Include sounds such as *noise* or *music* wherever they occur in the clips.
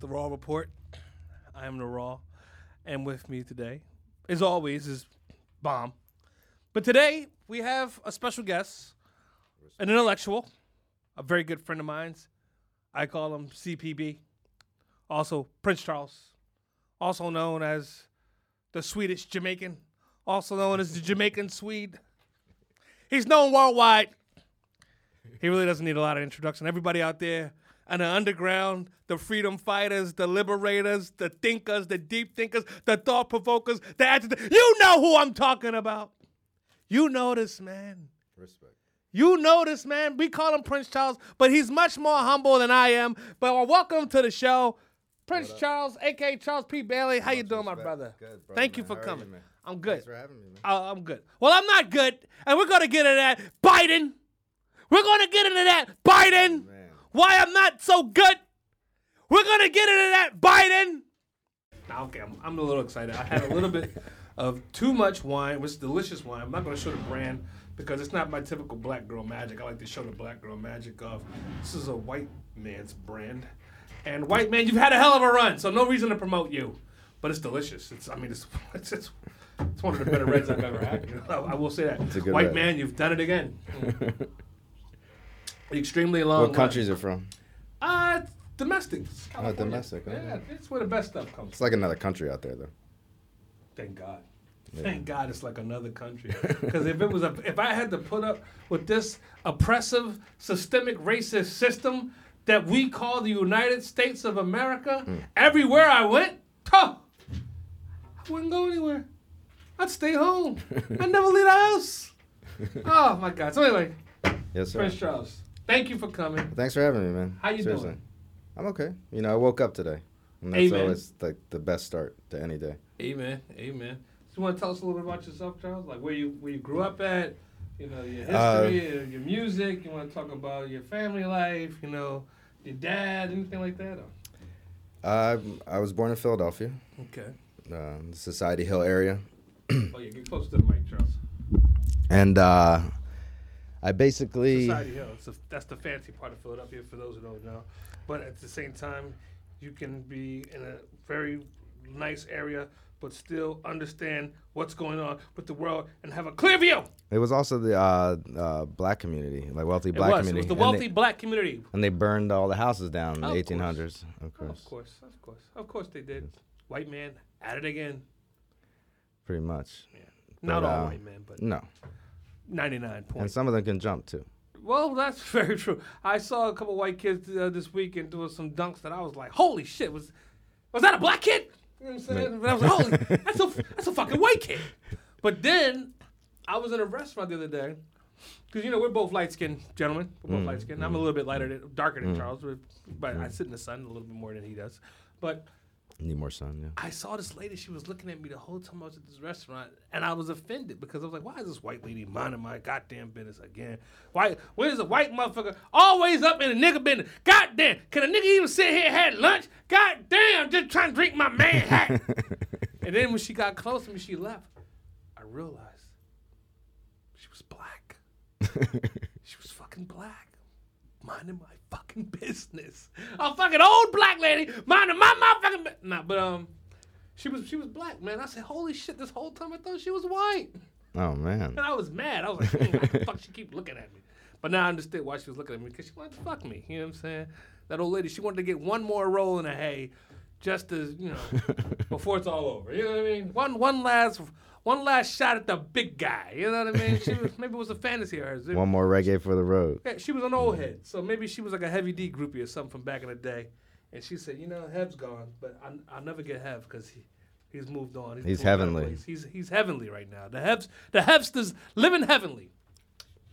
the Raw Report. I am the Raw, and with me today, as always, is Bomb. But today we have a special guest, an intellectual, a very good friend of mine's. I call him CPB, also Prince Charles, also known as the Swedish Jamaican, also known as the Jamaican Swede. He's known worldwide. He really doesn't need a lot of introduction. Everybody out there and the underground, the freedom fighters, the liberators, the thinkers, the deep thinkers, the thought provokers, the agitators. You know who I'm talking about. You know this man. Respect. You know this man. We call him Prince Charles, but he's much more humble than I am. But welcome to the show, Prince Charles, aka Charles P. Bailey. How you doing, my brother? Good, bro, Thank you for How coming. you, man? I'm good. Thanks for having me, man. Uh, I'm good. Well, I'm not good, and we're gonna get into that. Biden. We're gonna get into that. Biden. Man. Why I'm not so good. We're gonna get into that. Biden. Okay, I'm, I'm a little excited. I had a little bit of too much wine. which was delicious wine. I'm not gonna show the brand because it's not my typical black girl magic. I like to show the black girl magic of this is a white man's brand. And white man, you've had a hell of a run, so no reason to promote you. But it's delicious. It's I mean it's *laughs* it's it's, it's one of the better reds I've ever had. You know, I, I will say that. a good White red. man, you've done it again. *laughs* Extremely long. What countries are from? Uh, domestic. It's domestic, oh, Yeah, yeah. it's where the best stuff comes. It's like another country out there, though. Thank God. Thank God it's like another country. Because if it was a, if I had to put up with this oppressive, systemic, racist system that we call the United States of America, Hmm. everywhere I went, huh, I wouldn't go anywhere. I'd stay home. *laughs* I'd never leave the house. Oh my God. So anyway, Yes, sir. Prince Charles, thank you for coming. Thanks for having me, man. How you Seriously. doing? I'm okay. You know, I woke up today. And that's Amen. always like the best start to any day. Amen. Amen. So you want to tell us a little bit about yourself, Charles? Like where you where you grew up at, you know, your Uh, history, your, your music. You want to talk about your family life, you know, your dad, anything like that? I I was born in Philadelphia, Okay. uh, the Society Hill area, Oh yeah, get close to the mic, Charles. and uh, I basically Society Hill. It's a, that's the fancy part of Philadelphia for those who don't know. But at the same time, you can be in a very nice area, but still understand what's going on with the world and have a clear view. it was also the uh, uh, black community, like wealthy It black community. It was the wealthy they- black community. And they, burned all the houses down in the 1800s, of Oh, course, Of course, of course, of course they did. White man at it again. pretty much. Not But, all uh, white men, but No, ninety-nine and some of them can jump too. Well, that's *laughs* very true. I saw a couple white kids uh, this weekend doing some dunks that I was like, "Holy shit!" Was was that a black kid? You know what I'm saying? And I was like, "Holy, *laughs* that's a that's a fucking white kid." But then I was in a restaurant the other day because you know we're both light skinned gentlemen. We're both Mm, light skinned. I'm a little bit lighter, than, darker than Mm. Charles, but, but I sit in the sun a little bit more than he does. But Need more sun, yeah. I saw this lady. She was looking at me the whole time I was at this restaurant, and I was offended because I was like, "Why is this white lady minding my goddamn business again? Why? When is a white motherfucker always up in a nigga business? Goddamn! Can a nigga even sit here and have lunch? Goddamn! Just trying to drink my man hat." *laughs* and then when she got close to me, she left. I realized she was black. *laughs* She was fucking black. Minding my fucking business. A fucking old black lady minding my motherfucking bu- Nah, but um she was she was black, man. I said, holy shit, this whole time I thought she was white. oh man. And I was mad. I was like, "Mm, why the fuck she keep looking at me? But now I understood why she was looking at me, because she wanted to fuck me. You know what I'm saying? That old lady, she wanted to get one more roll in the hay just as, you know, *laughs* before it's all over. You know what I mean? One one last one last shot at the big guy. You know what I mean? She was, maybe it was a fantasy of hers. One more reggae for the road. Yeah, she was an old head, so maybe she was like a heavy D groupie or something from back in the day. And she said, "You know, Heb's gone, but I, I'll never get Hev because he, he's moved on. He's a heavenly. He's he's heavenly right now. The Hebs, the Hebsters living heavenly.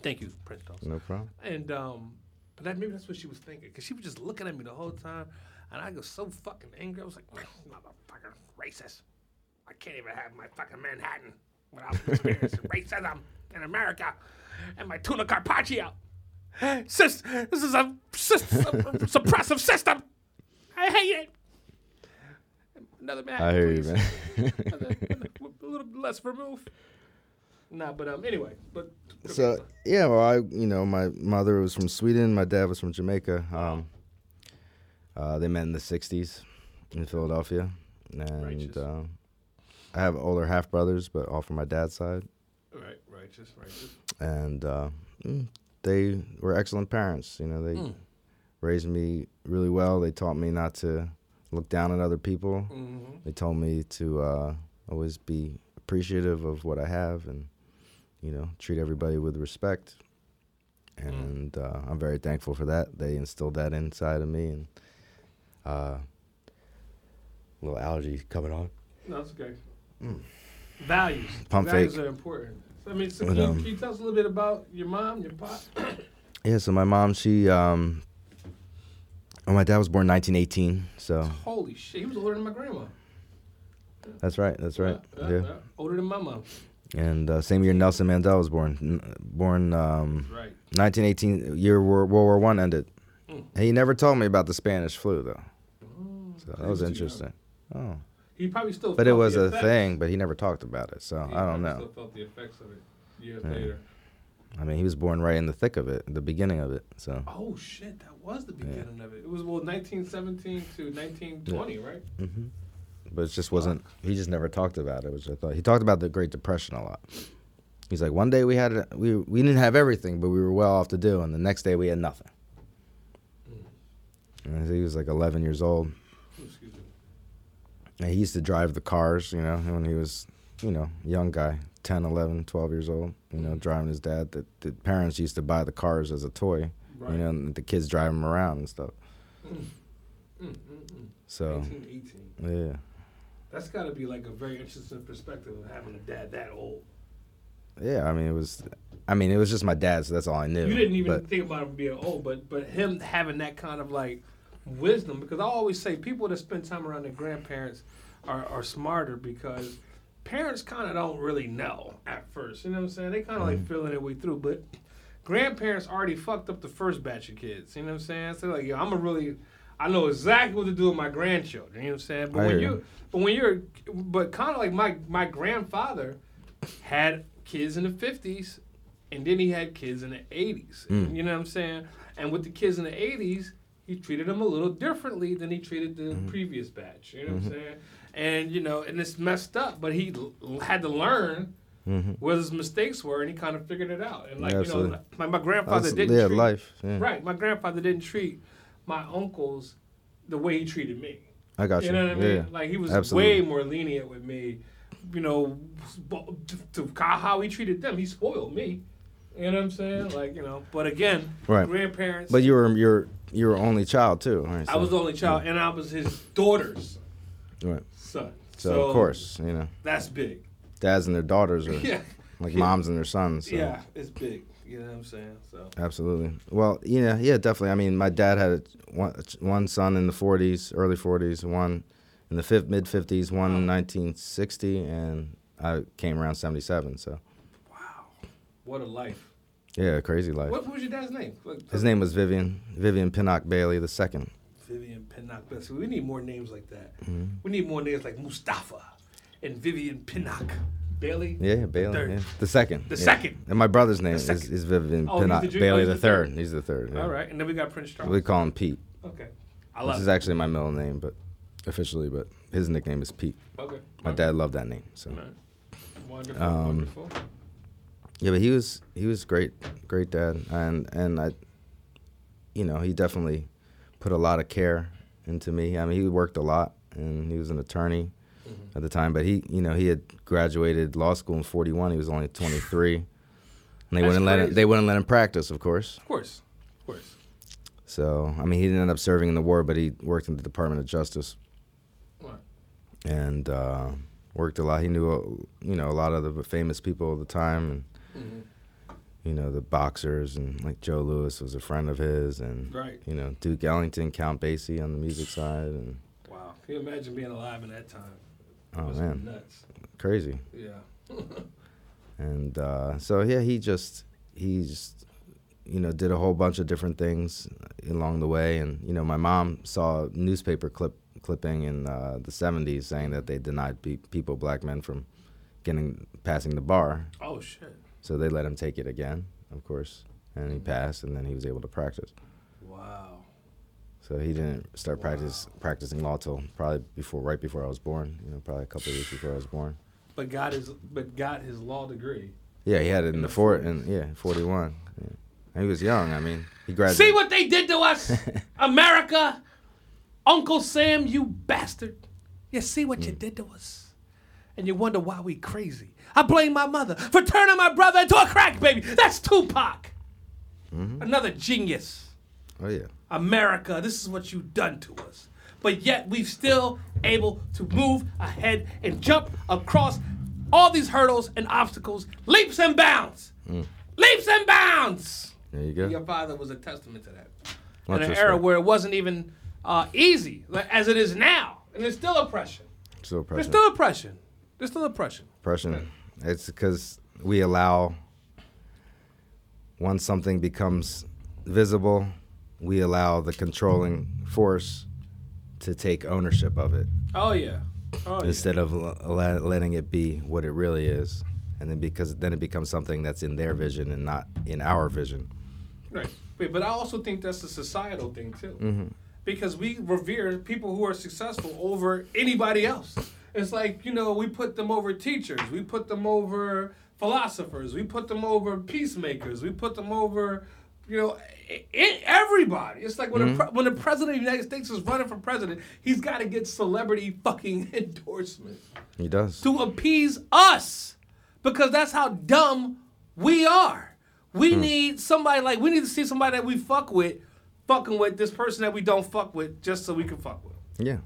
Thank you, Prince Dawson. No problem. And um, but that maybe that's what she was thinking because she was just looking at me the whole time, and I was so fucking angry. I was like, "Motherfucker, racist! I can't even have my fucking Manhattan without experiencing *laughs* racism in America and my tuna carpaccio. Sis, this is a, sis, a suppressive system. I hate it. Another man. I hear you, man. Another- a little less vermouth. Nah, but um, anyway, but so yeah, well, I you know my mother was from Sweden, my dad was from Jamaica. Um, uh, they met in the '60s. in Philadelphia, and uh, I have older half brothers, but all from my dad's side, Right, righteous, righteous. and uh, mm, they were excellent parents. You know, they Mm. raised me really well. They taught me not to look down at other people. hmm They told me to uh, always be appreciative of what I have and, you know, treat everybody with respect. And uh, I'm very thankful for that. They instilled that inside of me. And uh, little allergy coming on. No, that's okay. Mm. Values. Pump Values fake. are important. So, I mean, so But, can, you, um, can you tell us a little bit about your mom, your pop? *coughs* Yeah, so my mom, she, um, oh, my dad was born 1918. So Holy shit, he was older than my grandma. that's right. That's right. Yeah, Yeah. yeah, yeah. Older than my mom. And uh, same year Nelson Mandela was born. N- Born um, Right. 1918, year World War One ended. Mm. He never told me about the Spanish flu though, so that was interesting. Oh, He probably still. but it was a effects. thing, but he never talked about it. So He I don't know. Still felt the effects of it years Yeah. later. I mean, he was born right in the thick of it, the beginning of it. So, Oh shit, that was the beginning of it. It was well 1917 to 1920, right? hmm but it just wasn't. He just never talked about it, which I thought he talked about the Great Depression a lot. He's like, one day we had it- we we didn't have everything, but we were well off to do, and the next day we had nothing. And he was like 11 years old. And he used to drive the cars, you know, when he was, you know, young guy, 10, 11, 12 years old, you know, driving his dad. The, the parents used to buy the cars as a toy, Right. you know, and the kids drive them around and stuff. Mm, mm, mm, mm. So, 1918. yeah. That's got to be like a very interesting perspective of having a dad that old. Yeah, I mean, it was, I mean, it was just my dad, so that's all I knew. You didn't even But, think about him being old, but but him having that kind of like wisdom. Because I always say people that spend time around their grandparents are, are smarter because parents kind of don't really know at first. You know what I'm saying? They kind of like feeling their way through, but grandparents already fucked up the first batch of kids. You know what I'm saying? So like, yo, I'm a really I know exactly what to do with my grandchildren. You know what I'm saying? But I when you. but when you're, but kind of like my my grandfather had kids in the 50s, and then he had kids in the 80s. Mm. You know what I'm saying? And with the kids in the 80s, he treated them a little differently than he treated the Mm-hmm. previous batch. You know what I'm saying? And you know, and it's messed up, but he l- had to learn hmm where his mistakes were, and he kind of figured it out. And like Yeah, you know, like my grandfather That's, didn't yeah, treat, life. Yeah. right. My grandfather didn't treat my uncles the way he treated me. I got you. You know what I mean? Yeah. Like he was Absolutely. way more lenient with me. You know, to, to how he treated them, he spoiled me. You know what I'm saying? Like you know, but again, Right. grandparents. But you were you're you were only child too, right? I was the only child, and I was his daughter's Right. son. So, of course, you know, that's big. dads and their daughters are *laughs* Yeah, like moms and their sons. So. yeah, it's big. You know what I'm saying? So Absolutely. Well, yeah, yeah, definitely. I mean, my dad had one, one son in the 40s, early 40s, one in the fif- mid 50s, one in 1960, and I came around 77. So, wow, what a life. Yeah, crazy life. What, what was your dad's name? Like, His name was Vivian, Vivian Pinnock Bailey the second. Vivian Pinnock. Bessie. We need more names like that. Mm-hmm. We need more names like Mustafa and Vivian Pinnock. Bailey. Yeah, Bailey. third. Yeah. The second. The yeah. second. And my brother's name is, is Vivian Oh, Pinnock the oh, Bailey he's the, the third. third. He's the third. Yeah. All right, and then we got Prince Charles. We call him Pete. Okay, I This love is it. actually my middle name, but officially, but his nickname is Pete. Okay, My dad loved that name. So. All right. Wonderful, Um, wonderful. Yeah, but he was he was great, great dad, and and I, you know, he definitely put a lot of care into me. I mean, he worked a lot, and he was an attorney Mm-hmm. at the time. But he, you know, he had graduated law school in '41. He was only 23, and they That's wouldn't let him. They wouldn't let him practice, of course. Of course, of course. So I mean, he didn't end up serving in the war, but he worked in the Department of Justice Right. and uh, worked a lot. He knew, uh, you know, a lot of the famous people of the time, and Mhm. you know the boxers and like Joe Louis was a friend of his and Right. you know Duke Ellington, Count Basie on the music side and Wow. Can you imagine being alive in that time? oh Must have man, nuts. crazy. Yeah. *laughs* And uh, so yeah, he just he just you know did a whole bunch of different things along the way and you know my mom saw a newspaper clip clipping in uh, the 70s saying that they denied pe- people black men from getting passing the bar Oh shit. So they let him take it again of course and he mm-hmm. passed and then he was able to practice Wow. So he didn't start practice practicing law till probably before, right before I was born. You know, probably a couple of years before I was born. But got his but got his law degree. Yeah, he had it in, the fort, and yeah, forty one. Yeah. And he was young. I mean, he graduated. See what they did to us, *laughs* America, Uncle Sam, you bastard. You see what you mm. did to us, and you wonder why we crazy. I blame my mother for turning my brother into a crack baby. That's Tupac. Another genius. Oh yeah. America, this is what you've done to us. But yet we've still able to move ahead and jump across all these hurdles and obstacles, leaps and bounds. Leaps and bounds. There you go. Your father was a testament to that. Much In an era where it wasn't even uh, easy, as it is now. And there's still oppression. Still oppression. There's still oppression. There's still oppression. oppression. It's because we allow once something becomes visible, we allow the controlling force to take ownership of it Oh, yeah. Oh, yeah. instead of l- letting it be what it really is. And then because then it becomes something that's in their vision and not in our vision. Right. Wait, but I also think that's a societal thing too, Mm-hmm. because we revere people who are successful over anybody else. It's like you know we put them over teachers, we put them over philosophers, we put them over peacemakers, we put them over you know i- i- everybody. It's like when Mm-hmm. the pre- when the president of the United States is running for president, he's got to get celebrity fucking *laughs* endorsement He does. to appease us because that's how dumb we are. We Hmm. need somebody like we need to see somebody that we fuck with, fucking with this person that we don't fuck with, just so we can fuck with. Yeah.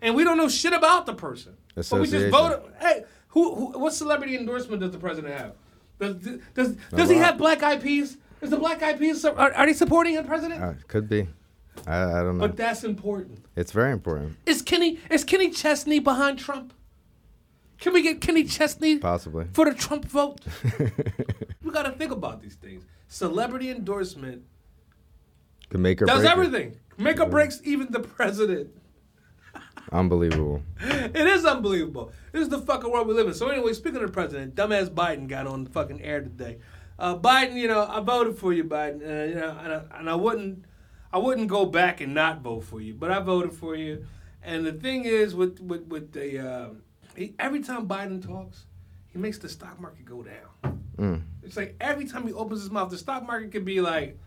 And we don't know shit about the person, but we just voted. Hey, who, who? What celebrity endorsement does the president have? Does does, does he have Black Eyed Peas? Is the Black Eyed Peas are, are they supporting the president? Uh, could be. I, I don't know. but that's important. it's very important. Is Kenny is Kenny Chesney behind Trump? Can we get Kenny Chesney Possibly. for the Trump vote? *laughs* we got to think about these things. Celebrity endorsement Could make or does break it. everything. Make or breaks even the president. Unbelievable. It is unbelievable. This is the fucking world we live in. So anyway, speaking of the president, dumbass Biden got on the fucking air today. Uh, Biden, you know, I voted for you, Biden. Uh, you know, and I, and I wouldn't, I wouldn't go back and not vote for you, but I voted for you. And the thing is, with with with the uh, he, every time Biden talks, he makes the stock market go down. Mm. It's like every time he opens his mouth, the stock market could be like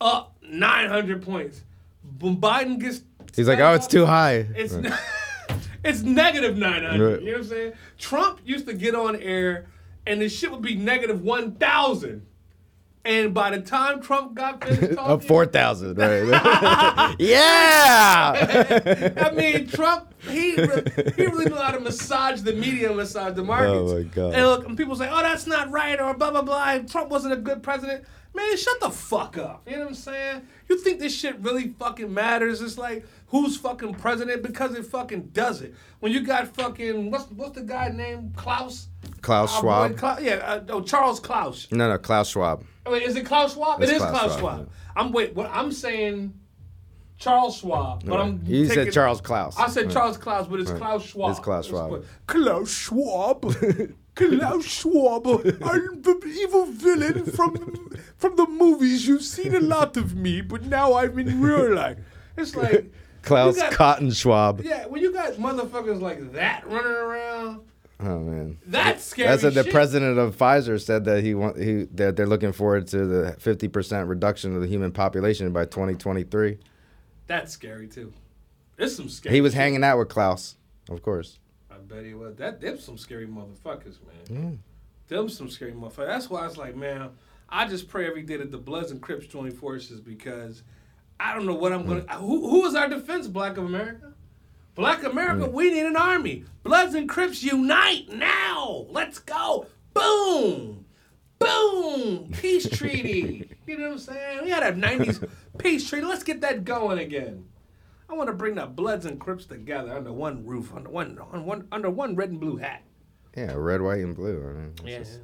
up 900 points. When Biden gets He's like, oh, it's too high. it's Right. *laughs* it's negative 900. Right. You know what I'm saying? Trump used to get on air and the shit would be negative 1,000. And by the time Trump got finished talking, *laughs* Up four thousand, right? yeah. *laughs* *laughs* I mean, Trump, he re- he really knew how to massage the media, and massage the markets. Oh, my God. And look, and people say, "Oh, that's not right," or blah blah blah. Trump wasn't a good president. Man, shut the fuck up. You know what I'm saying? You think this shit really fucking matters? It's like who's fucking president because it fucking does it. When you got fucking what's what's the guy named Klaus? Klaus boy Schwab. Yeah, uh, oh, Charles Klaus. No, no, Klaus Schwab. Wait, is it Klaus Schwab? It's it is Klaus Klaus, Schwab, Schwab. I'm wait. What I'm saying, Charles Schwab, but I'm. you taking- said Charles Klaus. I said Right. Charles Klaus, but it's Right. Klaus Schwab. It's Klaus Schwab. Klaus Schwab. *laughs* Klaus Schwab. I'm the evil villain from from the movies. You've seen a lot of me, but now I'm in real life. It's like *laughs* Klaus got- Cotton Schwab. Yeah, when you got motherfuckers like that running around, Oh man. that's scary. That's what the shit. president of Pfizer said that he want he that they're looking forward to the 50% reduction of the human population by 2023. That's scary too. There's some scary. He was shit. hanging out with Klaus, of course. I bet he was. That them some scary motherfuckers, man. Them some scary motherfuckers. That's why I was like, man, I just pray every day that the Bloods and Crips join forces because I don't know what I'm gonna. Mm. Who who is our defense, Black of America? Black America, mm. we need an army. Bloods and Crips unite now. Let's go. Boom. Boom. Peace treaty. *laughs* you know what I'm saying? We had a 90s peace treaty. Let's get that going again. I want to bring the Bloods and Crips together under one roof, under one, on one, under one red and blue hat. Yeah, red, white, and blue. I mean, Yeah. just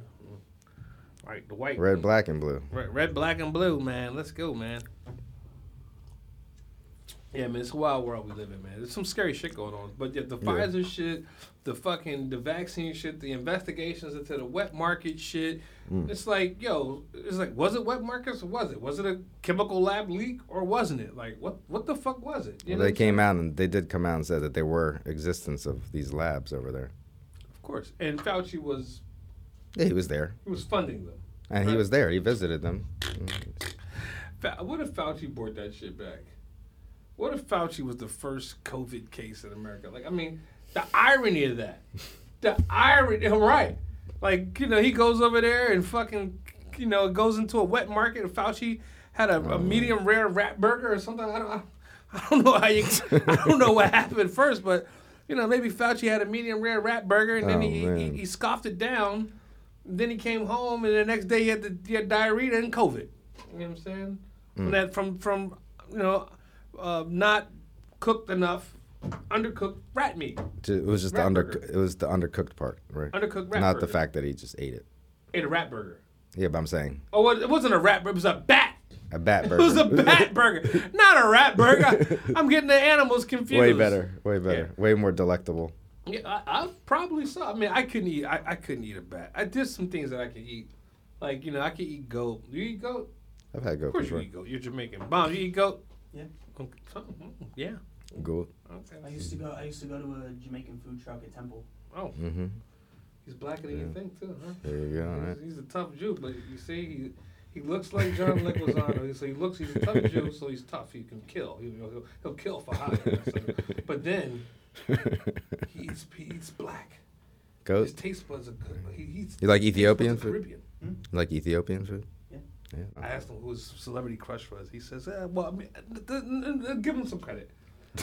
Right, the white. Red, black, and blue. Red, red, black, and blue, man. Let's go, man. Yeah, man, it's a wild world we live in, man. There's some scary shit going on. But yeah, the Yeah. Pfizer shit, the fucking the vaccine shit, the investigations into the wet market shit. Mm. It's like, yo, it's like, was it wet markets or was it? Was it a chemical lab leak or wasn't it? Like, what what the fuck was it? You Well, they came out and they did come out and said that there were existence of these labs over there. Of course. And Fauci was Yeah, he was there, he was funding them. and he was there. He visited them. What if Fauci brought that shit back? What if Fauci was the first COVID case in America? Like, I mean, the irony of that. The irony, right? Like, you know, he goes over there and fucking, you know, goes into a wet market. And Fauci had a, a mm. medium rare rat burger or something. I don't, I don't know how you, I don't know what happened first, but you know, maybe Fauci had a medium rare rat burger and then Oh, he, he he scoffed it down. Then he came home and the next day he had, the, he had diarrhea and COVID. You know what I'm saying? Mm. From that, from from you know, uh, not cooked enough, undercooked rat meat, Ju- It was just the under. burger. It was the undercooked part, right? undercooked rat Not burger. the fact that he just ate it. ate a rat burger. Yeah, but I'm saying Oh, it wasn't a rat burger. It was a bat. a bat burger. *laughs* It was a bat burger, not a rat burger. *laughs* I'm getting the animals confused. way better. Way better. Yeah. Way more delectable. Yeah, I, I probably saw. I mean, I couldn't eat. I, I couldn't eat a bat. I did some things that I could eat, like you know, I could eat goat. You eat goat? I've had goat. Of goat course you before. eat goat. You're Jamaican. Bomb. You eat goat? Yeah. Okay. so- mm, Yeah. Goat. I Okay. used to go. I used to go to a Jamaican food truck at Temple. Oh, Mm-hmm. he's blacker than you Yeah. think too, huh? There you go. All right. He's, he's a tough Jew, but you see, he he looks like John Leguizamo. *laughs* so he looks, he's a tough Jew, so he's tough. He can kill. He, will he'll kill for hire. So, but then *laughs* he eats, he eats black. Goat. His taste buds are good. He eats. You like Ethiopian food? Caribbean. Like Ethiopian food? Yeah. I asked him who his celebrity crush was. He says, eh, "Well, I mean, th- th- th- give him some credit."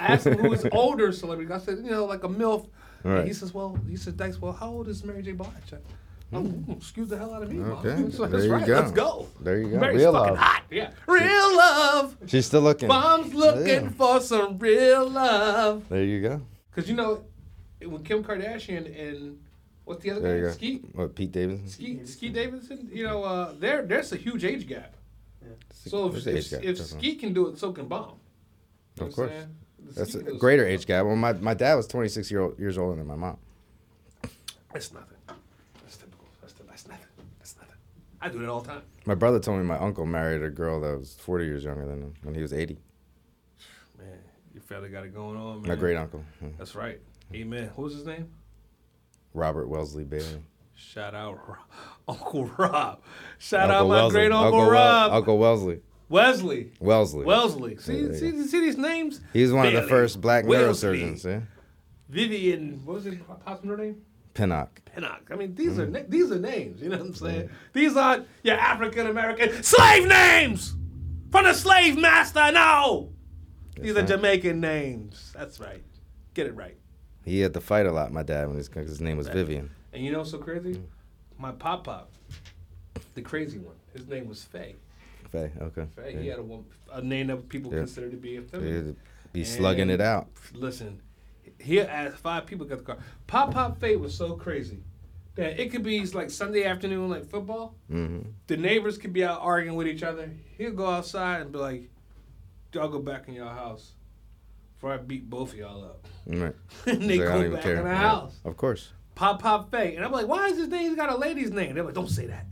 I asked him who his *laughs* older celebrity. I said, "You know, like a milf." And Right. he says, "Well, he said, Dice, well, how old is Mary J. Blige?" I- Oh, mm, excuse the hell out of me. Mom. Okay, *laughs* So there that's you right. go. Let's go. There you go. Mary's Real fucking love. hot. Yeah. Real love. She's still looking. Mom's looking Yeah. for some real love. There you go. Cause you know, when Kim Kardashian and what's the other There you guy? go. Skeet. What Pete Davidson? Skeet, Skeet Davidson, you know, uh, there there's a huge age gap. So if, There's an age if, gap, if definitely. Skeet can do it, so can Bomb. You know Of course. That's a greater age gap. Well, my, my dad was 26 year old, years older than my mom. That's nothing. That's typical. That's, that's nothing. That's nothing. I do it all the time. My brother told me my uncle married a girl that was 40 years younger than him when he was 80. Man, your fella got it going on, man. My great uncle, That's right. Amen. What was his name? Robert Wellesley Bailey. Shout out *laughs* Uncle Rob. Shout out my Wellesley. great Uncle, Wel- Rob. Uncle Wellesley. Wesley. Wellesley. Wellesley. See, Yeah, see, see these names? He's one of the first black Wellesley. neurosurgeons. Yeah. Vivian. What was his hospital name? Pinnock. Pinnock. I mean, these are Mm-hmm. na- these are names. You know what I'm saying? These aren't your African American slave names from the slave master. No, these are. Jamaican names. That's right. Get it right. He had to fight a lot, my dad, when his, his name was. Vivian. And you know what's so crazy? Mm. My pop pop, the crazy one. His name was Faye. Faye, okay. Faye. Yeah. He had a, a name that people Yeah. consider to be a feminine. be slugging And it out. Listen, here as five people got the car. Pop Pop Faye was so crazy that it could be like Sunday afternoon, like football. hmm The neighbors could be out arguing with each other. He'll go outside and be like, "Y'all go back in your house before I beat both of y'all up." Right. *laughs* and they like, go back care. in the Right. house. Of course. Pop Pop Faye, and I'm like, "Why is his name? He's got a lady's name." They're like, "Don't say that.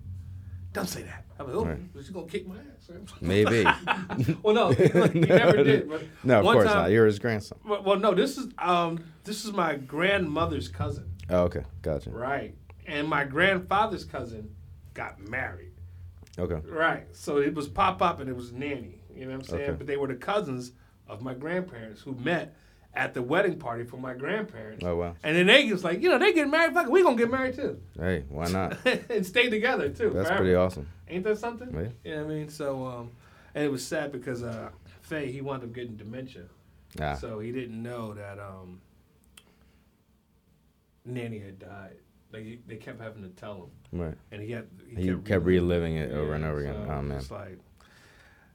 Don't say that." I'm like, "Oh, Right. she's gonna kick my ass." *laughs* Maybe. *laughs* well, no, he, like, never did. But No, of course time, not. You're his grandson. Well, well, no, this is um, this is my grandmother's cousin, Oh, okay. Gotcha. right? And my grandfather's cousin got married, Okay. right? So it was Pop Pop and it was Nanny. You know what I'm saying? Okay. But they were the cousins of my grandparents who met at the wedding party for my grandparents. Oh, wow. And then they was like, you know, they get married. Fuck, we gonna get married too, Hey, why not? *laughs* and stay together too. That's forever. pretty awesome. Ain't that something? Yeah. You know what I mean? So, um, and it was sad because uh, Faye he wound up getting dementia. Ah, So he didn't know that um, Nanny had died. Like they kept having to tell him, right. and he had He kept reliving it over and over again. so Oh, man. It's like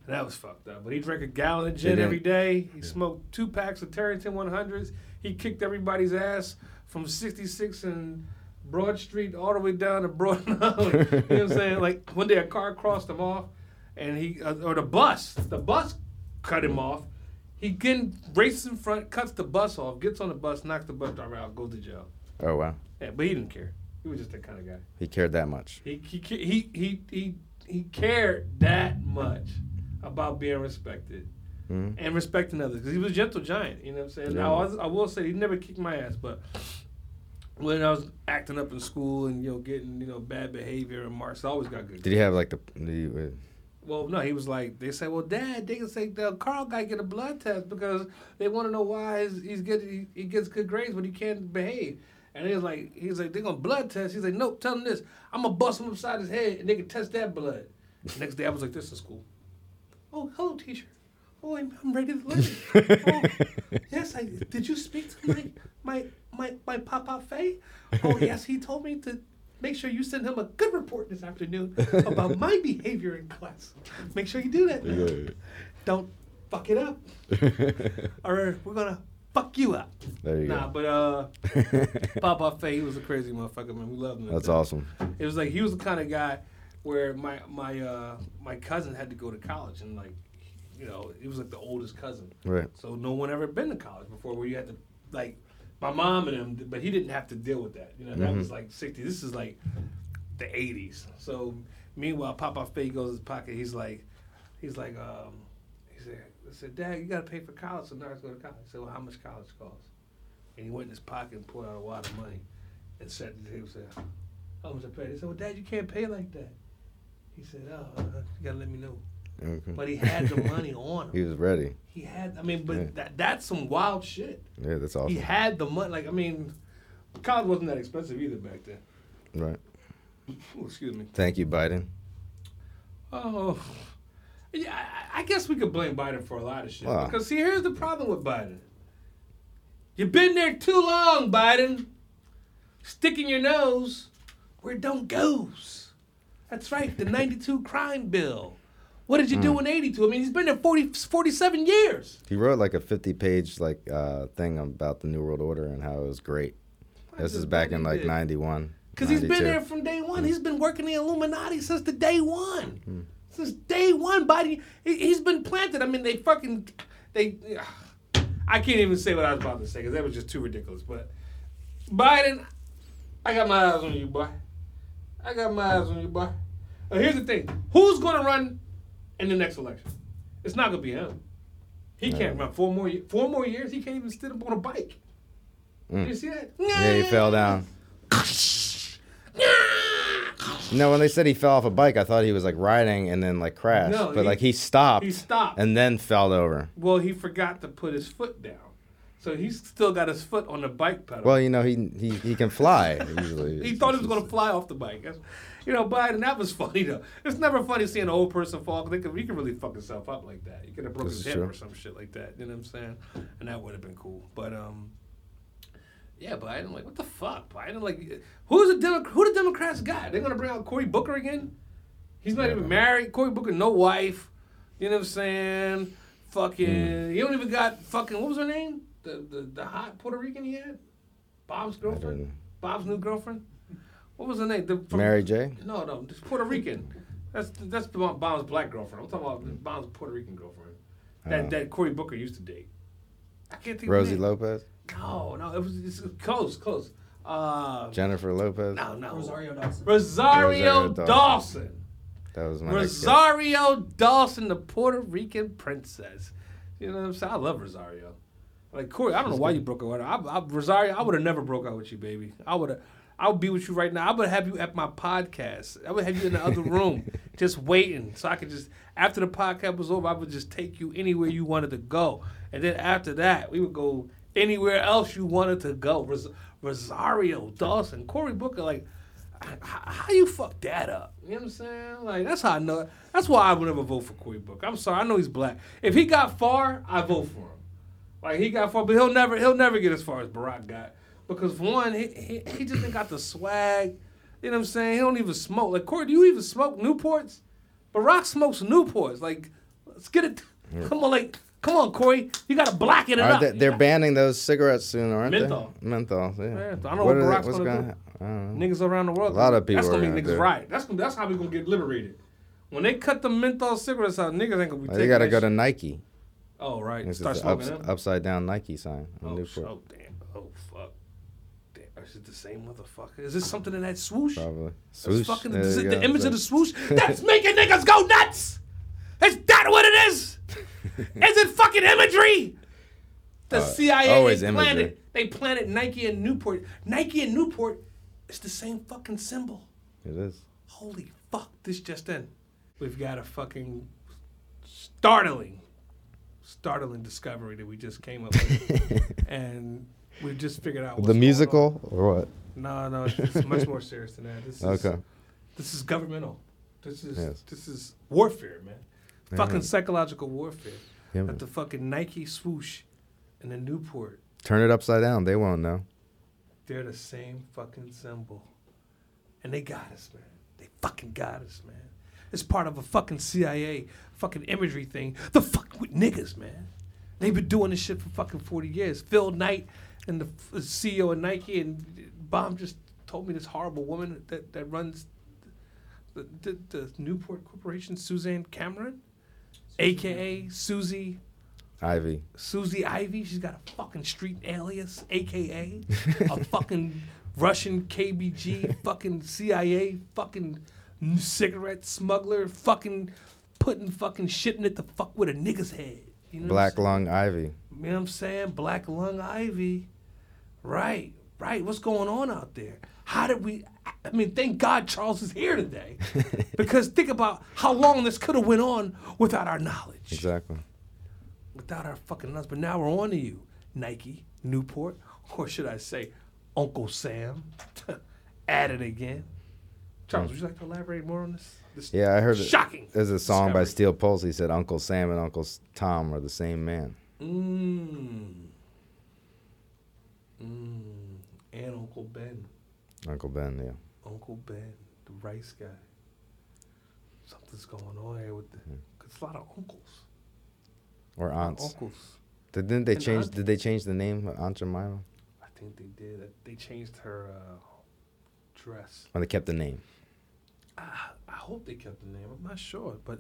that was fucked up. But he drank a gallon of gin every day. He smoked two packs of Tareyton 100s. He kicked everybody's ass from 66 and Broad Street all the way down to Broad. *laughs* you know what I'm saying? Like one day a car crossed him off, and he uh, or the bus, the bus cut him off. He getting races in front, cuts the bus off, gets on the bus, knocks the bus driver out, goes to jail. Oh wow, Yeah, but he didn't care. He was just that kind of guy. he cared that much. He he he he he, he cared that much about being respected Mhm. and respecting others because he was a gentle giant. You know what I'm saying? Now I, was, I will say he never kicked my ass, but when I was acting up in school and you know getting you know bad behavior and marks, I always got good. Did he have like the? He, uh, Well, no, he was like, they say. well, Dad, they can say the Carl guy get a blood test because they want to know why he's, he's good, he, he gets good grades, but he can't behave. And he was like, he's like, they're gonna blood test. He's like, nope, tell him this. I'm gonna bust him upside his head and they can test that blood. Next day, I was like, this in school. Oh, hello, teacher. Oh, I'm, I'm ready to learn. *laughs* oh, yes, I did. You speak to my my my my Papa Faye? Oh, yes, he told me to make sure you send him a good report this afternoon about my behavior in class. Make sure you do that. now. Don't fuck it up, *laughs* or we're gonna fuck you up. there you Nah, go. but uh, Papa Faye, he was a crazy motherfucker, man. We loved him. That's awesome. It was like he was the kind of guy where my my uh my cousin had to go to college and like you know he was like the oldest cousin, Right. so no one ever been to college before where you had to like my mom and him, but he didn't have to deal with that. You know that Mhm. was like '60s. This is like the '80s. So meanwhile, Papa Faye goes in his pocket. He's like, he's like, um, he said, I said, Dad, you got to pay for college, so now I go to college. I said, well, how much college costs? And he went in his pocket and pulled out a wad of money and said to the table, said, how much I pay? He said, well, Dad, you can't pay like that. He said, oh, uh, you got to let me know. Okay. But he had the *laughs* money on him. He was ready. He had, I mean, but Yeah. that that's some wild shit. Yeah, that's awesome. He had the money. Like, I mean, college wasn't that expensive either back then. Right. Ooh, excuse me. Thank you, Biden. Oh, yeah. I, I guess we could blame Biden for a lot of shit. Wow. Because see, here's the problem with Biden. You've been there too long, Biden. Sticking your nose where it don't goes. That's right, the '92 crime bill. What did you do hmm. in '82? I mean, he's been there 40, 47 years. He wrote like a 50 page like uh, thing about the New World Order and how it was great. This is back in like 91. Because he's been there from day one. Hmm. He's been working the Illuminati since the day one. Hmm. Since day one, Biden, he, he's been planted. I mean, they fucking, they, I can't even say what I was about to say because that was just too ridiculous. But Biden, I got my eyes on you, boy. I got my eyes on you, boy. Now, here's the thing: who's going to run in the next election? It's not going to be him. He can't run four more four more years. He can't even sit up on a bike. Mm. You see that? Yeah, he fell down. No, when they said he fell off a bike, I thought he was like riding and then like crashed. No, but he- like he stopped, He stopped. and then fell over. Well, he forgot to put his foot down. So he's still got his foot on the bike pedal. Well, you know he he, he can fly *laughs* usually. he thought he was going to fly off the bike. That's, you know, Biden, that was *laughs* funny, though. It's never funny seeing an old person fall. 'cause They could, he could really fuck himself up like that. You could have broken his is hip true. or some shit like that. You know what I'm saying? And that would have been cool. But, um, yeah, Biden, like, what the fuck? Biden, like, who's the Demo- who the Democrats got? They're going to bring out Cory Booker again? He's not even married. Cory Booker, no wife. You know what I'm saying? Fucking, Hmm. he don't even got fucking, what was her name? The, the, the hot Puerto Rican he had? Bob's girlfriend? Bob's new girlfriend? What was her name? The, from- Mary J. No, no, just Puerto Rican. That's that's Bob's black girlfriend. I'm talking about Bob's Puerto Rican girlfriend. That Oh. that Cory Booker used to date. I can't think. Rosie of her name. Lopez, No, no, it was it's close, close. Uh, Jennifer Lopez. no, no. Rosario Dawson. Rosario, Rosario Dawson. Dawson. That was my next. Rosario Dawson, the Puerto Rican princess. You know what I'm saying? I love Rosario. Like Cory, I don't know why you broke up with her. I, I, Rosario, I would have never broke up with you, baby. I would have. I would be with you right now. I would have you at my podcast. I would have you in the other room, *laughs* just waiting, so I could just after the podcast was over, I would just take you anywhere you wanted to go, and then after that, we would go anywhere else you wanted to go. Ros- Rosario Dawson, Cory Booker, like how you fuck that up? You know what I'm saying? Like that's how I know. That's why I would never vote for Cory Booker. I'm sorry, I know he's black. If he got far, I vote for him. Like he got far, but he'll never he'll never get as far as Barack got because for one, he he, he just ain't got the swag. You know what I'm saying? He don't even smoke. Like Cory, do you even smoke Newports? Barack smokes Newports. Like, let's get it. Come on, like, come on, Cory. You gotta blacken it Are up. they, they're You banning those cigarettes soon, aren't Menthol. they? Menthol. Yeah. Yeah, I don't know What what they- Barack's gonna gonna do. hap- I don't know. Niggas around the world. A lot of people That's gonna are make niggas do. That's gonna, that's how we gonna get liberated. When they cut the menthol cigarettes out, niggas ain't gonna be They taking gotta that go shit. to Nike. Oh right. This Start is the smoking ups, upside down Nike sign on Oh, Newport. oh damn. Oh fuck. Damn. Is it the same motherfucker? Is this something in that swoosh? Probably. Swoosh. fucking is it the go. image of the swoosh. *laughs* That's making niggas go nuts. Is that what it is? *laughs* is it fucking imagery? The Uh, CIA they imagery. planted. They planted Nike and Newport. Nike and Newport is the same fucking symbol. It is. Holy fuck! This just in. We've got a fucking startling, startling discovery that we just came up with, *laughs* and we just figured out the musical or what? No, no, it's, it's much more *laughs* serious than that. This is, Okay. this is governmental. This is Yes. this is warfare, man. Yeah, fucking psychological warfare. Yeah, At the fucking Nike swoosh and the Newport, Turn it upside down. They won't know. they're the same fucking symbol, and they got us, man. They fucking got us, man. It's part of a fucking CIA fucking imagery thing. The fuck with niggas, man. They've been doing this shit for fucking forty years. Phil Knight and the uh, CEO of Nike and Bomb just told me this horrible woman that that runs the, the, the Newport Corporation, Suzanne Cameron, aka Susie Ivy. Susie Ivy. She's got a fucking street alias, aka *laughs* a fucking Russian KBG, fucking CIA, fucking cigarette smuggler, fucking putting fucking shitting it the fuck with a nigga's head. You know Black lung Ivy. You know what I'm saying? Black lung Ivy. Right, right. What's going on out there? How did we? I mean, thank God Charles is here today, *laughs* because think about how long this could have went on without our knowledge Exactly. without our fucking nuts. But now we're on to you, Nike, Newport, or should I say, Uncle Sam, *laughs* at it again. Charles, would you like to elaborate more on this? this Yeah, I heard it. Shocking. There's a song by discovery. Steel Pulse. He said Uncle Sam and Uncle Tom are the same man. Mmm. Mmm. And Uncle Ben. Uncle Ben, yeah. Uncle Ben, the rice guy. Something's going on here with the. Hmm. 'cause it's a lot of uncles. Or A lot of aunts. Uncles. Didn't they And change? aunt- Did they change the name of Aunt Jemima? I think they did. They changed her uh, dress. Or they kept the name? I, I hope they kept the name. I'm not sure, but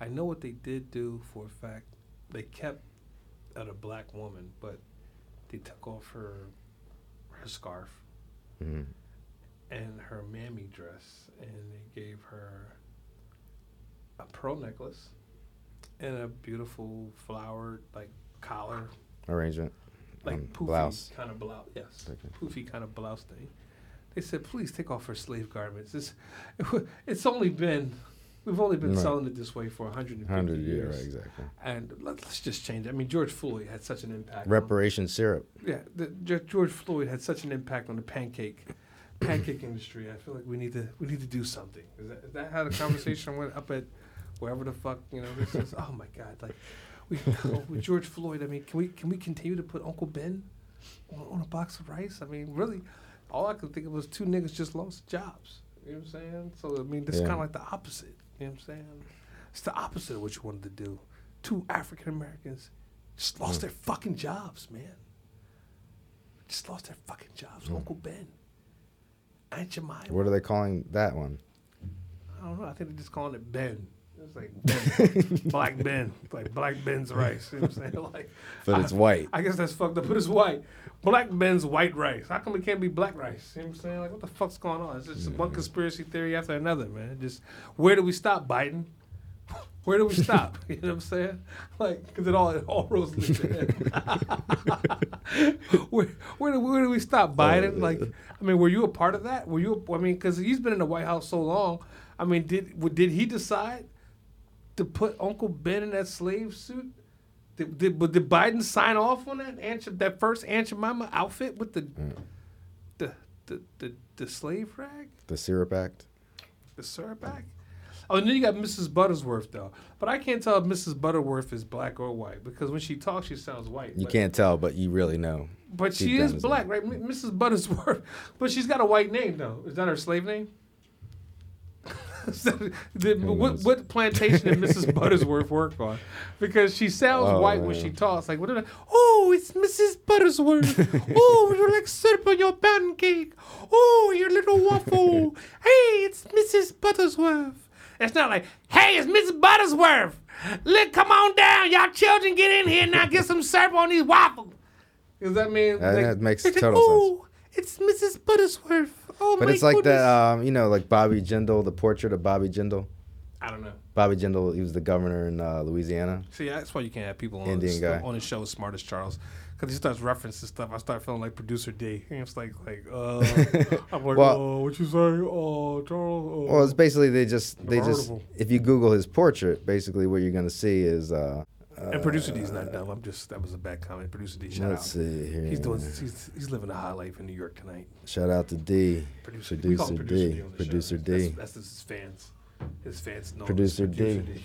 I know what they did do for a fact. They kept at a black woman, but they took off her her scarf hmm and her mammy dress, and they gave her a pearl necklace and a beautiful flowered like collar, Arrangement. like um, poofy blouse. kind of blouse. Yes, Okay. poofy kind of blouse thing. They said, please take off her slave garments. It's, *laughs* it's only been, we've only been Right. selling it this way for 150 Hundred years. year, right? Exactly. And let, us just change it. I mean, George Floyd had such an impact. on- Reparation syrup. yeah, the, George Floyd had such an impact on the pancake *coughs* pancake industry. I feel like we need to we need to do something. Is that, is that how the conversation went up at wherever the fuck you know? This is oh my god! Like we oh, *laughs* with George Floyd. I mean, can we can we continue to put Uncle Ben on, on a box of rice? I mean, really, all I could think of was two niggas just lost jobs. You know what I'm saying? So I mean, this is Yeah. kind of like the opposite. You know what I'm saying? It's the opposite of what you wanted to do. Two African Americans just lost Mm. their fucking jobs, man. Just lost their fucking jobs. Mm. Uncle Ben, Aunt Jemima. What are they calling that one? I don't know. I think they're just calling it Ben. It's like. Black Ben. Like Black Ben's rice. You know what I'm saying? *laughs* Like, But it's white. I guess that's fucked up. But it's white. Black Ben's white rice. How come it can't be black rice? You know what I'm saying? Like, what the fuck's going on? It's just one mm-hmm. conspiracy theory after another, man. Just where do we stop, Biden? *laughs* Where do we stop? *laughs* You know what I'm saying? Like, because it all it all rolls leads to him. where where do, where do we stop, uh, Biden? Like, I mean, were you a part of that? Were you? I mean, because he's been in the White House so long. I mean, did did he decide to put Uncle Ben in that slave suit? Did, did, but did Biden sign off on that that first Aunt Jemima outfit with the, mm. the, the the the slave rag, The Syrup Act. the syrup bag? Oh, and then you got Mrs. Buttersworth though, but I can't tell if Mrs. Butterworth is black or white because when she talks, she sounds white. You can't tell, but you really know. but she is black, right? Mrs. Buttersworth, *laughs* but she's got a white name though. Is that her slave name? *laughs* The- what, what plantation did Mrs. *laughs* Buttersworth work on? Because she sounds Oh, white when she talks. Like, what? Did I, oh, it's Mrs. Buttersworth. *laughs* oh, you like syrup on your pancake? Oh, your little waffle. hey, it's Mrs. Buttersworth. It's not like, hey, it's Mrs. Buttersworth. Look, come on down. Y'all children get in here now. Get some syrup on these waffles. Does that mean? That- like- that makes it's like, total sense. "Oh, It's Mrs. Buttersworth. Oh But it's like goodness. that, um, you know, like Bobby Jindal, the portrait of Bobby Jindal. I don't know. Bobby Jindal, he was the governor in uh, Louisiana. See, that's why you can't have people on Indian the, guy. on the show as smart as Charles. Because he starts referencing stuff, I start feeling like producer D. And it's like, like, uh, *laughs* I'm like, Well- oh, what you say? Oh, Charles. Oh. Well, it's basically they just they just if you Google his portrait, basically what you're gonna see is uh, and producer D's not dumb. I'm just that was a bad comment. Producer D, shout let's out. see here. He's doing. He's, he's living a high life in New York tonight. Shout out to D, Producer, we call him producer producer D, D, on the producer. D. That's, that's his fans. His fans know. him as Producer D. D.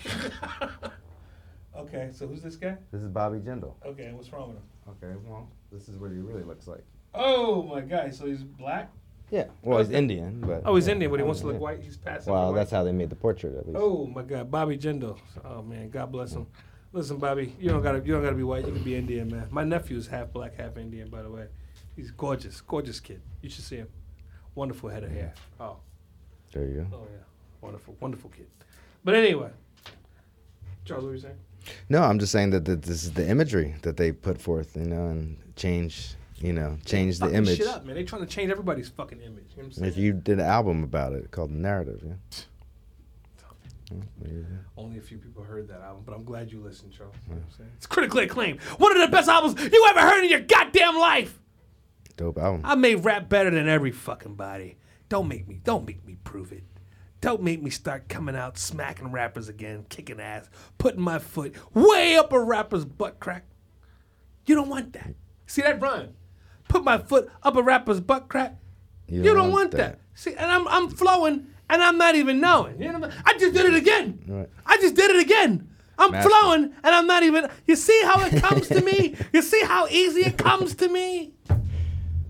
*laughs* okay, so who's this guy? This is Bobby Jindal. Okay, what's wrong with him? Okay, well, this is what he really looks like. Oh my God! So he's black. Yeah, well, he's Indian, but Oh, he's yeah, Indian, but he wants to yeah. look white. He's passing. Well, for that's how they made the portrait, at least. Oh my God, Bobby Jindal. Oh man, God bless him. Listen, Bobby, you don't gotta you don't gotta be white. You can be Indian, man. My nephew is half black, half Indian, by the way. He's gorgeous, gorgeous kid. You should see him. Wonderful head of hair. Oh, There you go. oh yeah, wonderful, wonderful kid. But anyway, Charles, what were you saying? No, I'm just saying that, that this is the imagery that they put forth, you know, and change, you know, change the image. Shit up, man. They trying to change everybody's fucking image. You know what I'm saying? If you did an album about it called Narrative, yeah. *laughs* Mm-hmm. Only a few people heard that album, but I'm glad you listened, Charles. You know what I'm saying? It's critically acclaimed. One of the best albums you ever heard in your goddamn life. Dope album. I made rap better than every fucking body. Don't make me, don't make me prove it. Don't make me start coming out smacking rappers again, kicking ass, putting my foot way up a rapper's butt crack. You don't want that. See that run? Put my foot up a rapper's butt crack. You, don't, want that. See, and I'm I'm flowing and I'm not even knowing. You know what I mean? I just did it again. Right. I just did it again. I'm Master. flowing and I'm not even. You see how it comes to me? *laughs* You see how easy it comes to me?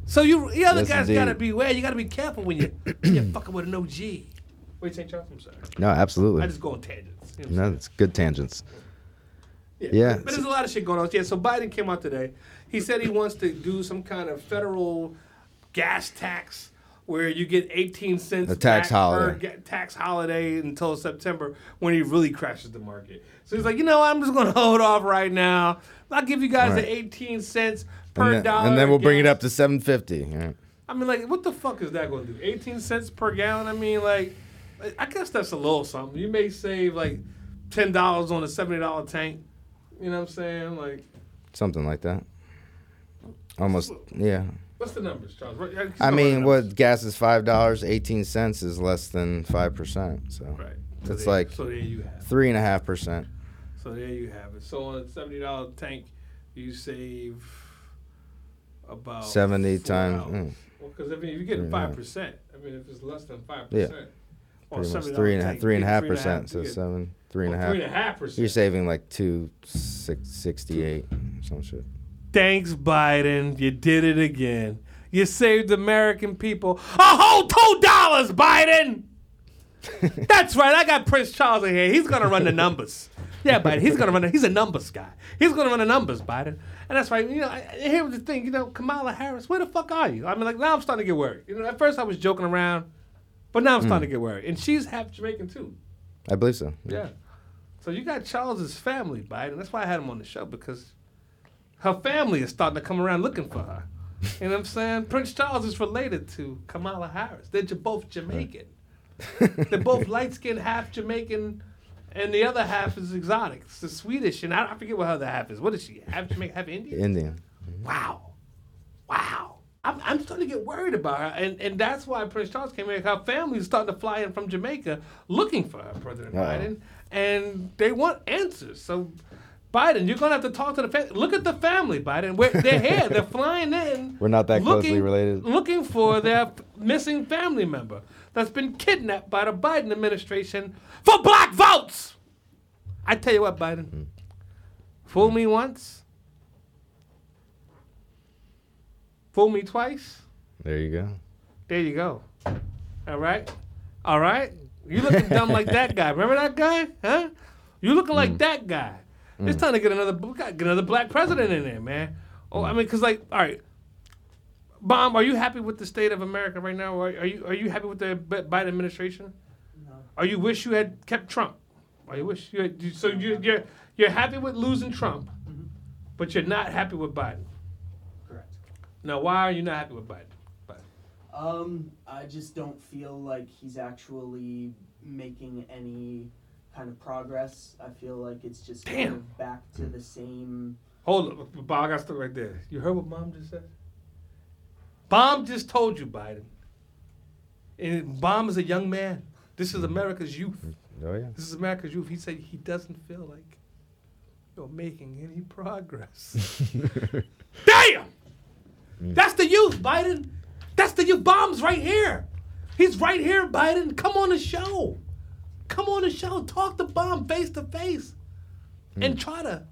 So you, the other Yes, guys indeed. gotta beware. You gotta be careful when you you're fucking with an OG. *clears throat* Wait, St. Charles, I'm sorry. No, absolutely. I just go on tangents. You know what I'm no, it's good tangents. saying? yeah. But there's a lot of shit going on. Yeah. So Biden came out today. He said he wants to do some kind of federal gas tax where you get 18 cents A tax per holiday. ga- tax holiday until September when he really crashes the market. So he's like, you know, I'm just going *laughs* to hold off right now. I'll give you guys Right. the 18 cents per And then, dollar. and then we'll bring it up to 750. yeah. I mean, like, what the fuck is that going to do? 18 cents per gallon? I mean, like, I guess that's a little something. You may save like $10 on a $70 tank. You know what I'm saying? Like, Something like that. Almost, yeah. What's the numbers, Charles? Right, I mean, the numbers. what gas is five dollars, eighteen cents is less than five percent. So Right. So It's there- like- so there you have. three and a half percent. So there you have it. So on a seventy dollar tank, you save about Seventy four times. Mm, Well, because I mean, if you're getting five percent, I mean, if it's less than five Yeah. percent, pretty much three and a half, three and a half percent. So seven, three and a half. Three and a half percent. You're saving like two six sixty eight, some shit. Thanks, Biden. You did it again. You saved American people a whole two dollars, Biden. *laughs* That's right. I got Prince Charles in here. He's gonna run the numbers. Yeah, Biden. He's gonna run. The, he's a numbers guy. He's gonna run the numbers, Biden. And that's right. You know, I- here's the thing. You know, Kamala Harris. Where the fuck are you? I mean, like now I'm starting to get worried. You know, at first I was joking around, but now I'm hmm. starting to get worried. And she's half Jamaican too. I believe so. Yeah. So you got Charles's family, Biden. That's why I had him on the show because her family is starting to come around looking for her. You know what I'm saying? Prince Charles is related to Kamala Harris. They're both Jamaican. They're both *laughs* light skinned, half Jamaican, and the other half is exotic. It's the Swedish, and I, I forget what her other half is. What is she? Half Jamaican, half Indian? Indian. Mm-hmm. Wow. Wow. I'm, I'm starting to get worried about her. And, and that's why Prince Charles came in. Her family is starting to fly in from Jamaica looking for her, President Uh-oh. Biden. And they want answers. So, Biden, you're going to have to talk to the family. Look at the family, Biden. They're here. They're *laughs* flying in. We're not that closely related. Looking for *laughs* their missing family member that's been kidnapped by the Biden administration for black votes. I tell you what, Biden. Mm. Fool me once. Fool me twice. There you go. There you go. All right. All right. You looking *laughs* dumb like that guy. Remember that guy? Huh? You looking Mm. like that guy. It's time to get another get another black president in there, man. Oh, I mean, cause like, all right, Bomb, are you happy with the state of America right now? Are, are you are you happy with the Biden administration? No. or you wish you had kept Trump. Or you wish you had, you- so you, you're you're happy with losing Trump, Mhm. but you're not happy with Biden. Correct. Now, why are you not happy with Biden? Biden. Um, I just don't feel like he's actually making any kind of progress. I feel like it's just Damn. kind of back to the same. Hold up, Bob, I got stuck right there. You heard what Mom just said? Bomb just told you, Biden. And Bomb is a young man. This is America's youth. Mm, oh yeah. This is America's youth. He said he doesn't feel like you're making any progress. *laughs* Damn! Mm. That's the youth, Biden. That's the youth. Bomb's right here. He's right here, Biden. Come on the show. Come on the show. Talk to Bomb face to face. And try to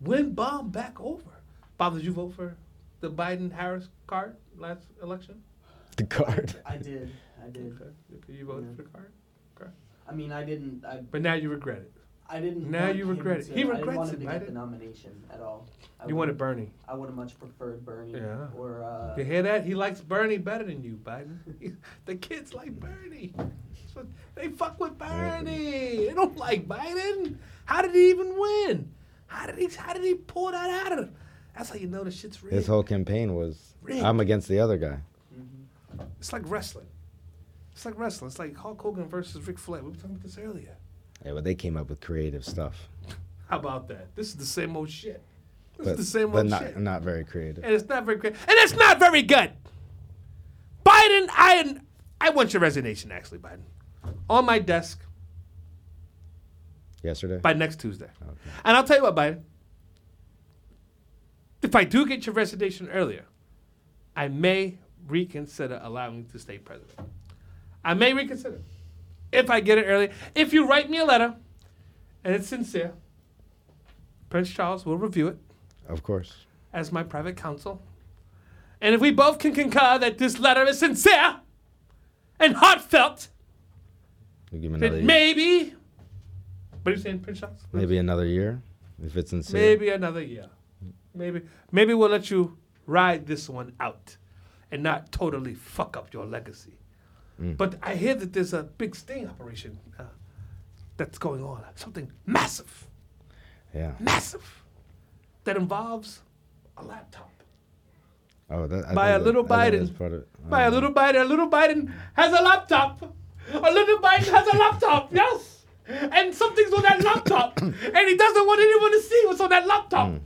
win Bomb back over. Bob, did you vote for the Biden Harris card last election? the card. I did. I did. Okay. You voted Yeah. for the card? Okay. I mean, I didn't. I, But now you regret it. I didn't. Now want you him regret it. to- He I didn't regrets want him it, to I get the nomination at all. I You wanted Bernie. I would have much preferred Bernie. Yeah. Or uh, You hear that? He likes Bernie better than you, Biden. *laughs* the kids like Bernie. They fuck with Bernie. They don't like Biden. How did he even win? How did he? How did he pull that out of? Him? That's how you know the shit's rigged. His whole campaign was, Rigged. "I'm against the other guy." mhm. It's like wrestling. It's like wrestling. It's like Hulk Hogan versus Ric Flair. We were talking about this earlier. Yeah, but they came up with creative stuff, *laughs* How about that? This is the same old shit. This but, is the same but old not shit. not very creative. and it's not very creative. and it's not very good. Biden, I I want your resignation, actually, Biden, on my desk Yesterday. by next Tuesday. Okay. And I'll tell you what, Biden. If I do get your resignation earlier, I may reconsider allowing you to stay president. I may reconsider if I get it early. If you write me a letter and it's sincere, Prince Charles will review it Of course. as my private counsel. And if we both can concur that this letter is sincere and heartfelt, We'll give him another year. Maybe. What are you saying, Prince Charles? maybe another year if it's sincere. Maybe another year. Maybe maybe we'll let you ride this one out and not totally fuck up your legacy. Mm. But I hear that there's a big sting operation uh, that's going on. Something massive, Yeah. massive, that involves a laptop. Oh, that, By a little that- Biden. that's part of it. By a little Biden, a little Biden has a laptop. A little Biden has a laptop, yes. And something's on that laptop. *coughs* and he doesn't want anyone to see what's on that laptop. Mm.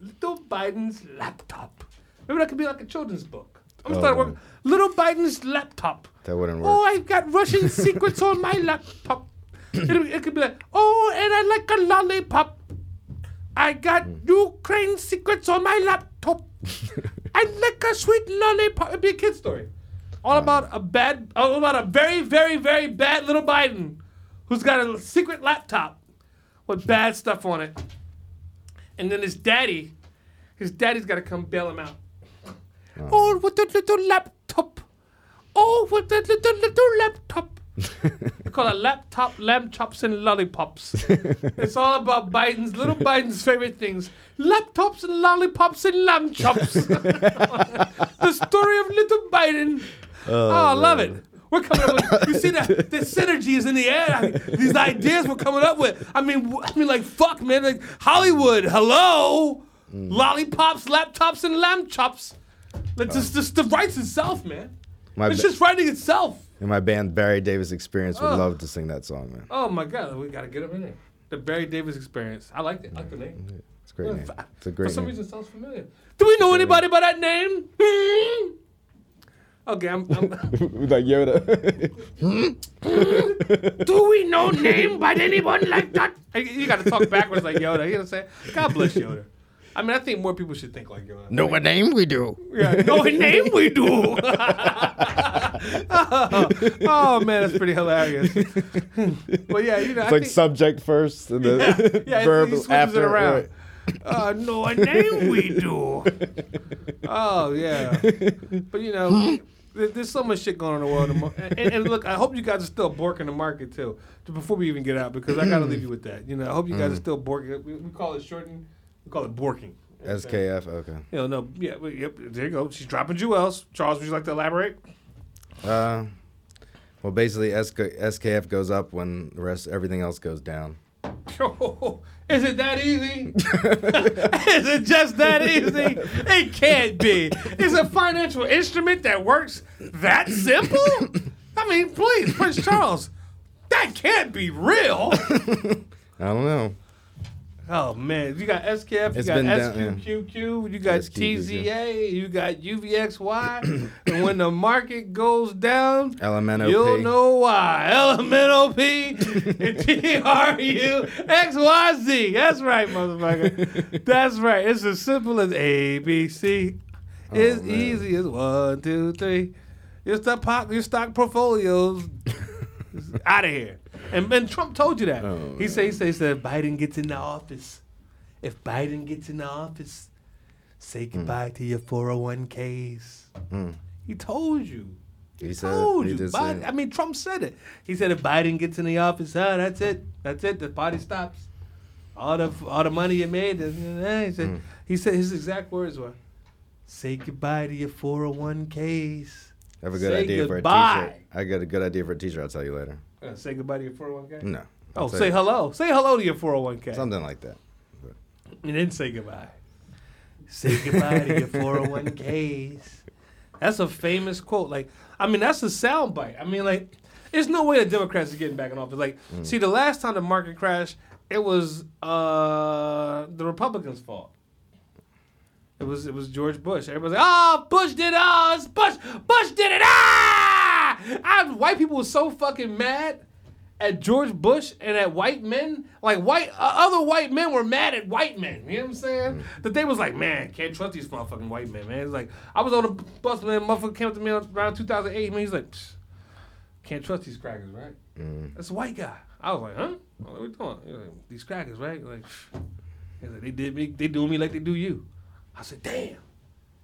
Little Biden's laptop. Maybe that could be like a children's book. I'm Oh, starting no. work. Little Biden's laptop. That wouldn't work. Oh, I've got Russian *laughs* secrets on my laptop. It, it could be like, oh, and I like a lollipop. I got Hmm. Ukraine secrets on my laptop. *laughs* I like a sweet lollipop. It'd be a kid story. All about a bad, all about a very, very, very bad little Biden who's got a secret laptop with bad stuff on it. And then his daddy, his daddy's got to come bail him out. Oh, with the little laptop. Oh, with the little, little laptop. They call it laptop, lamb chops, and lollipops. *laughs* it's all about Biden's, little Biden's favorite things laptops, and lollipops, and lamb chops. *laughs* *laughs* the story of little Biden. Oh, oh, I love it. We're coming up with, you see that *laughs* the synergy is in the air. I mean, these ideas we're coming up with. I mean, I mean, like fuck, man, like Hollywood. Hello, mm. lollipops, laptops, and lamb chops. Let's just, just the writes itself, man. My it's ba- just writing itself. And my band, Barry Davis Experience would Oh. love to sing that song, man. Oh my god, we gotta get him in there. The Barry Davis experience. I like it. I like the name. It's a great name. For- It's a For some name. reason, it sounds familiar. Do we know anybody by that name? *laughs* Okay, I'm. I'm *laughs* like Yoda. *laughs* do we know name by anyone like that? You gotta talk backwards like Yoda. You know what I'm saying? God bless Yoda. I mean, I think more people should think like Yoda. know what name we do. Yeah, know no name we do. *laughs* oh, oh, man, that's pretty hilarious. but yeah, you know, It's I like think, subject first and then Yeah, yeah, he verb it after. around. right. uh, no a name we do. Oh yeah, but you know, there- there's so much shit going on in the world. emo- *laughs* And, and look, I hope you guys are still borking the market too. Before we even get out, because I gotta leave you with that. You know, I hope you guys are still borking. We, we call it shortening. We call it borking. SKF, okay. You know, no, yeah, but, yep. There you go. She's dropping jewels. Charles, would you like to elaborate? Uh, well, Well, basically, SK, SKF goes up when the rest everything else goes down. *laughs* Is it that easy? *laughs* Is it just that easy? It can't be. It's a financial instrument that works that simple? I mean, please, Prince Charles, that can't be real. *laughs* I don't know. Oh man, you got SKF, you It's got been down, SQQQ, you got SQQQ. TZA, you got UVXY, and when the market goes down, LMNOP. You'll know why. LMNOP and *laughs* TRUXYZ. That's right, motherfucker. That's right. It's as simple as A, B, C. Oh, it's Oh, man. easy as one, two, three. Your stock, pop, your stock portfolios out of here. And, and Trump told you that. Oh, he said, he said, he said, if Biden gets in the office, if Biden gets in the office, say Hmm. goodbye to your 401ks. Mm. He told you. He said told he you. did Biden, say- I mean, Trump said it. He said if Biden gets in the office, huh, that's it. That's it. The party stops. All the all the money you made. He said. Mm. He said his exact words were, "Say goodbye to your 401ks." I have a good Say idea for a goodbye. t-shirt. I got a good idea for a t-shirt. I'll tell you later. Uh, say goodbye to your 401k. No. Oh, say tell hello. Say hello to your 401k. Something like that. And then say goodbye. Say goodbye to your 401ks. That's a famous quote. Like, I mean, that's a soundbite. I mean, like, there's no way the Democrats are getting back in office. Like, see, the last time the market crashed, it was uh, the Republicans' fault. It was it was George Bush. Everybody's like, "Oh, Bush did it! Oh, Bush! Bush did it! Ah!" I, white people were so fucking mad at George Bush and at white men. Like white uh, other white men were mad at white men. You know what I'm saying? That they was like, "Man, can't trust these motherfucking white men, man." It's like I was on a bus man, motherfucker came up to me around 2008. Man, he's like, "Can't trust these crackers, right?" Mm. That's a white guy. I was like, "Huh? What are we doing?" Like, these crackers, right? Like, like, they did me. They doing me like they do you. I said, "Damn."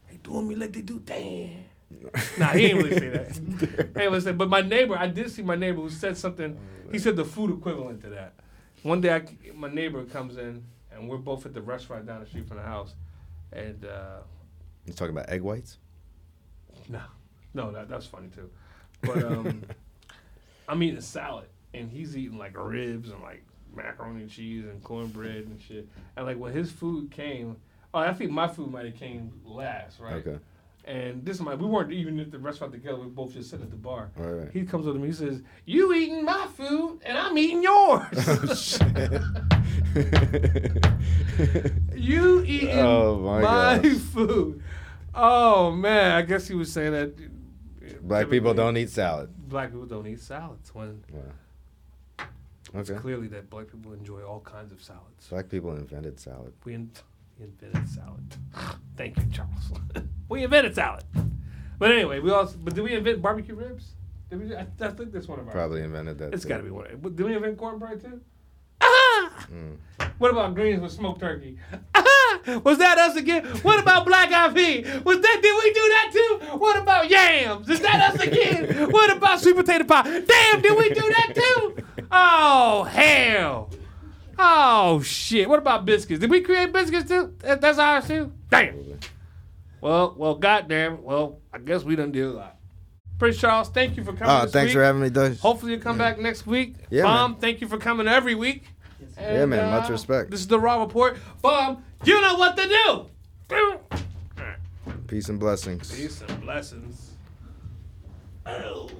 They doing me like they do. Damn. *laughs* nah, he ain't really say that. Hey, listen, but my neighbor, I did see my neighbor who said something. He said the food equivalent to that. One day, I, my neighbor comes in, and we're both at the restaurant down the street from the house, and uh, You talking about egg whites? no, no, that, that's funny too. But um, *laughs* I'm eating a salad, and he's eating like ribs and like macaroni and cheese and cornbread and shit. And like when his food came, oh, I think my food might have came last, right? Okay. And this is my, we weren't even at the restaurant together. We both just sitting at the bar. All right. He comes up to me. He says, "You eating my food, and I'm eating yours. *laughs* Oh, *laughs* you eating Oh, my my food." Oh man, I guess he was saying that uh, Black people don't eat salad. Black people don't eat salads. When Wow. Okay. clearly that black people enjoy all kinds of salads. Black people invented salad. We, in- invented salad. Thank you, Charles. *laughs* we invented salad. But anyway, we also. But did we invent barbecue ribs? Did we? I, I think that's one of our. Probably invented that. It's got to be one. Did we invent cornbread too? Ah! Mm. *laughs* What about greens with smoked turkey? Ah! *laughs* Was that us again? What about black eyed pea? Was that? Did we do that too? What about yams? Is that us again? What about sweet potato pie? Damn, did we do that too? Oh hell! Oh shit! What about biscuits? Did we create biscuits too? That- That's ours too. Damn. Well, well, goddamn. Well, I guess we done did a lot. Prince Charles, thank you for coming. Oh, this thanks week. for having me, Doug. Hopefully you come back next week. Yeah, Bomb, man. thank you for coming every week. Yeah, man, much uh, respect. This is the Raw Report. Bomb, you know what to do. Peace and blessings. Peace and blessings. Oh.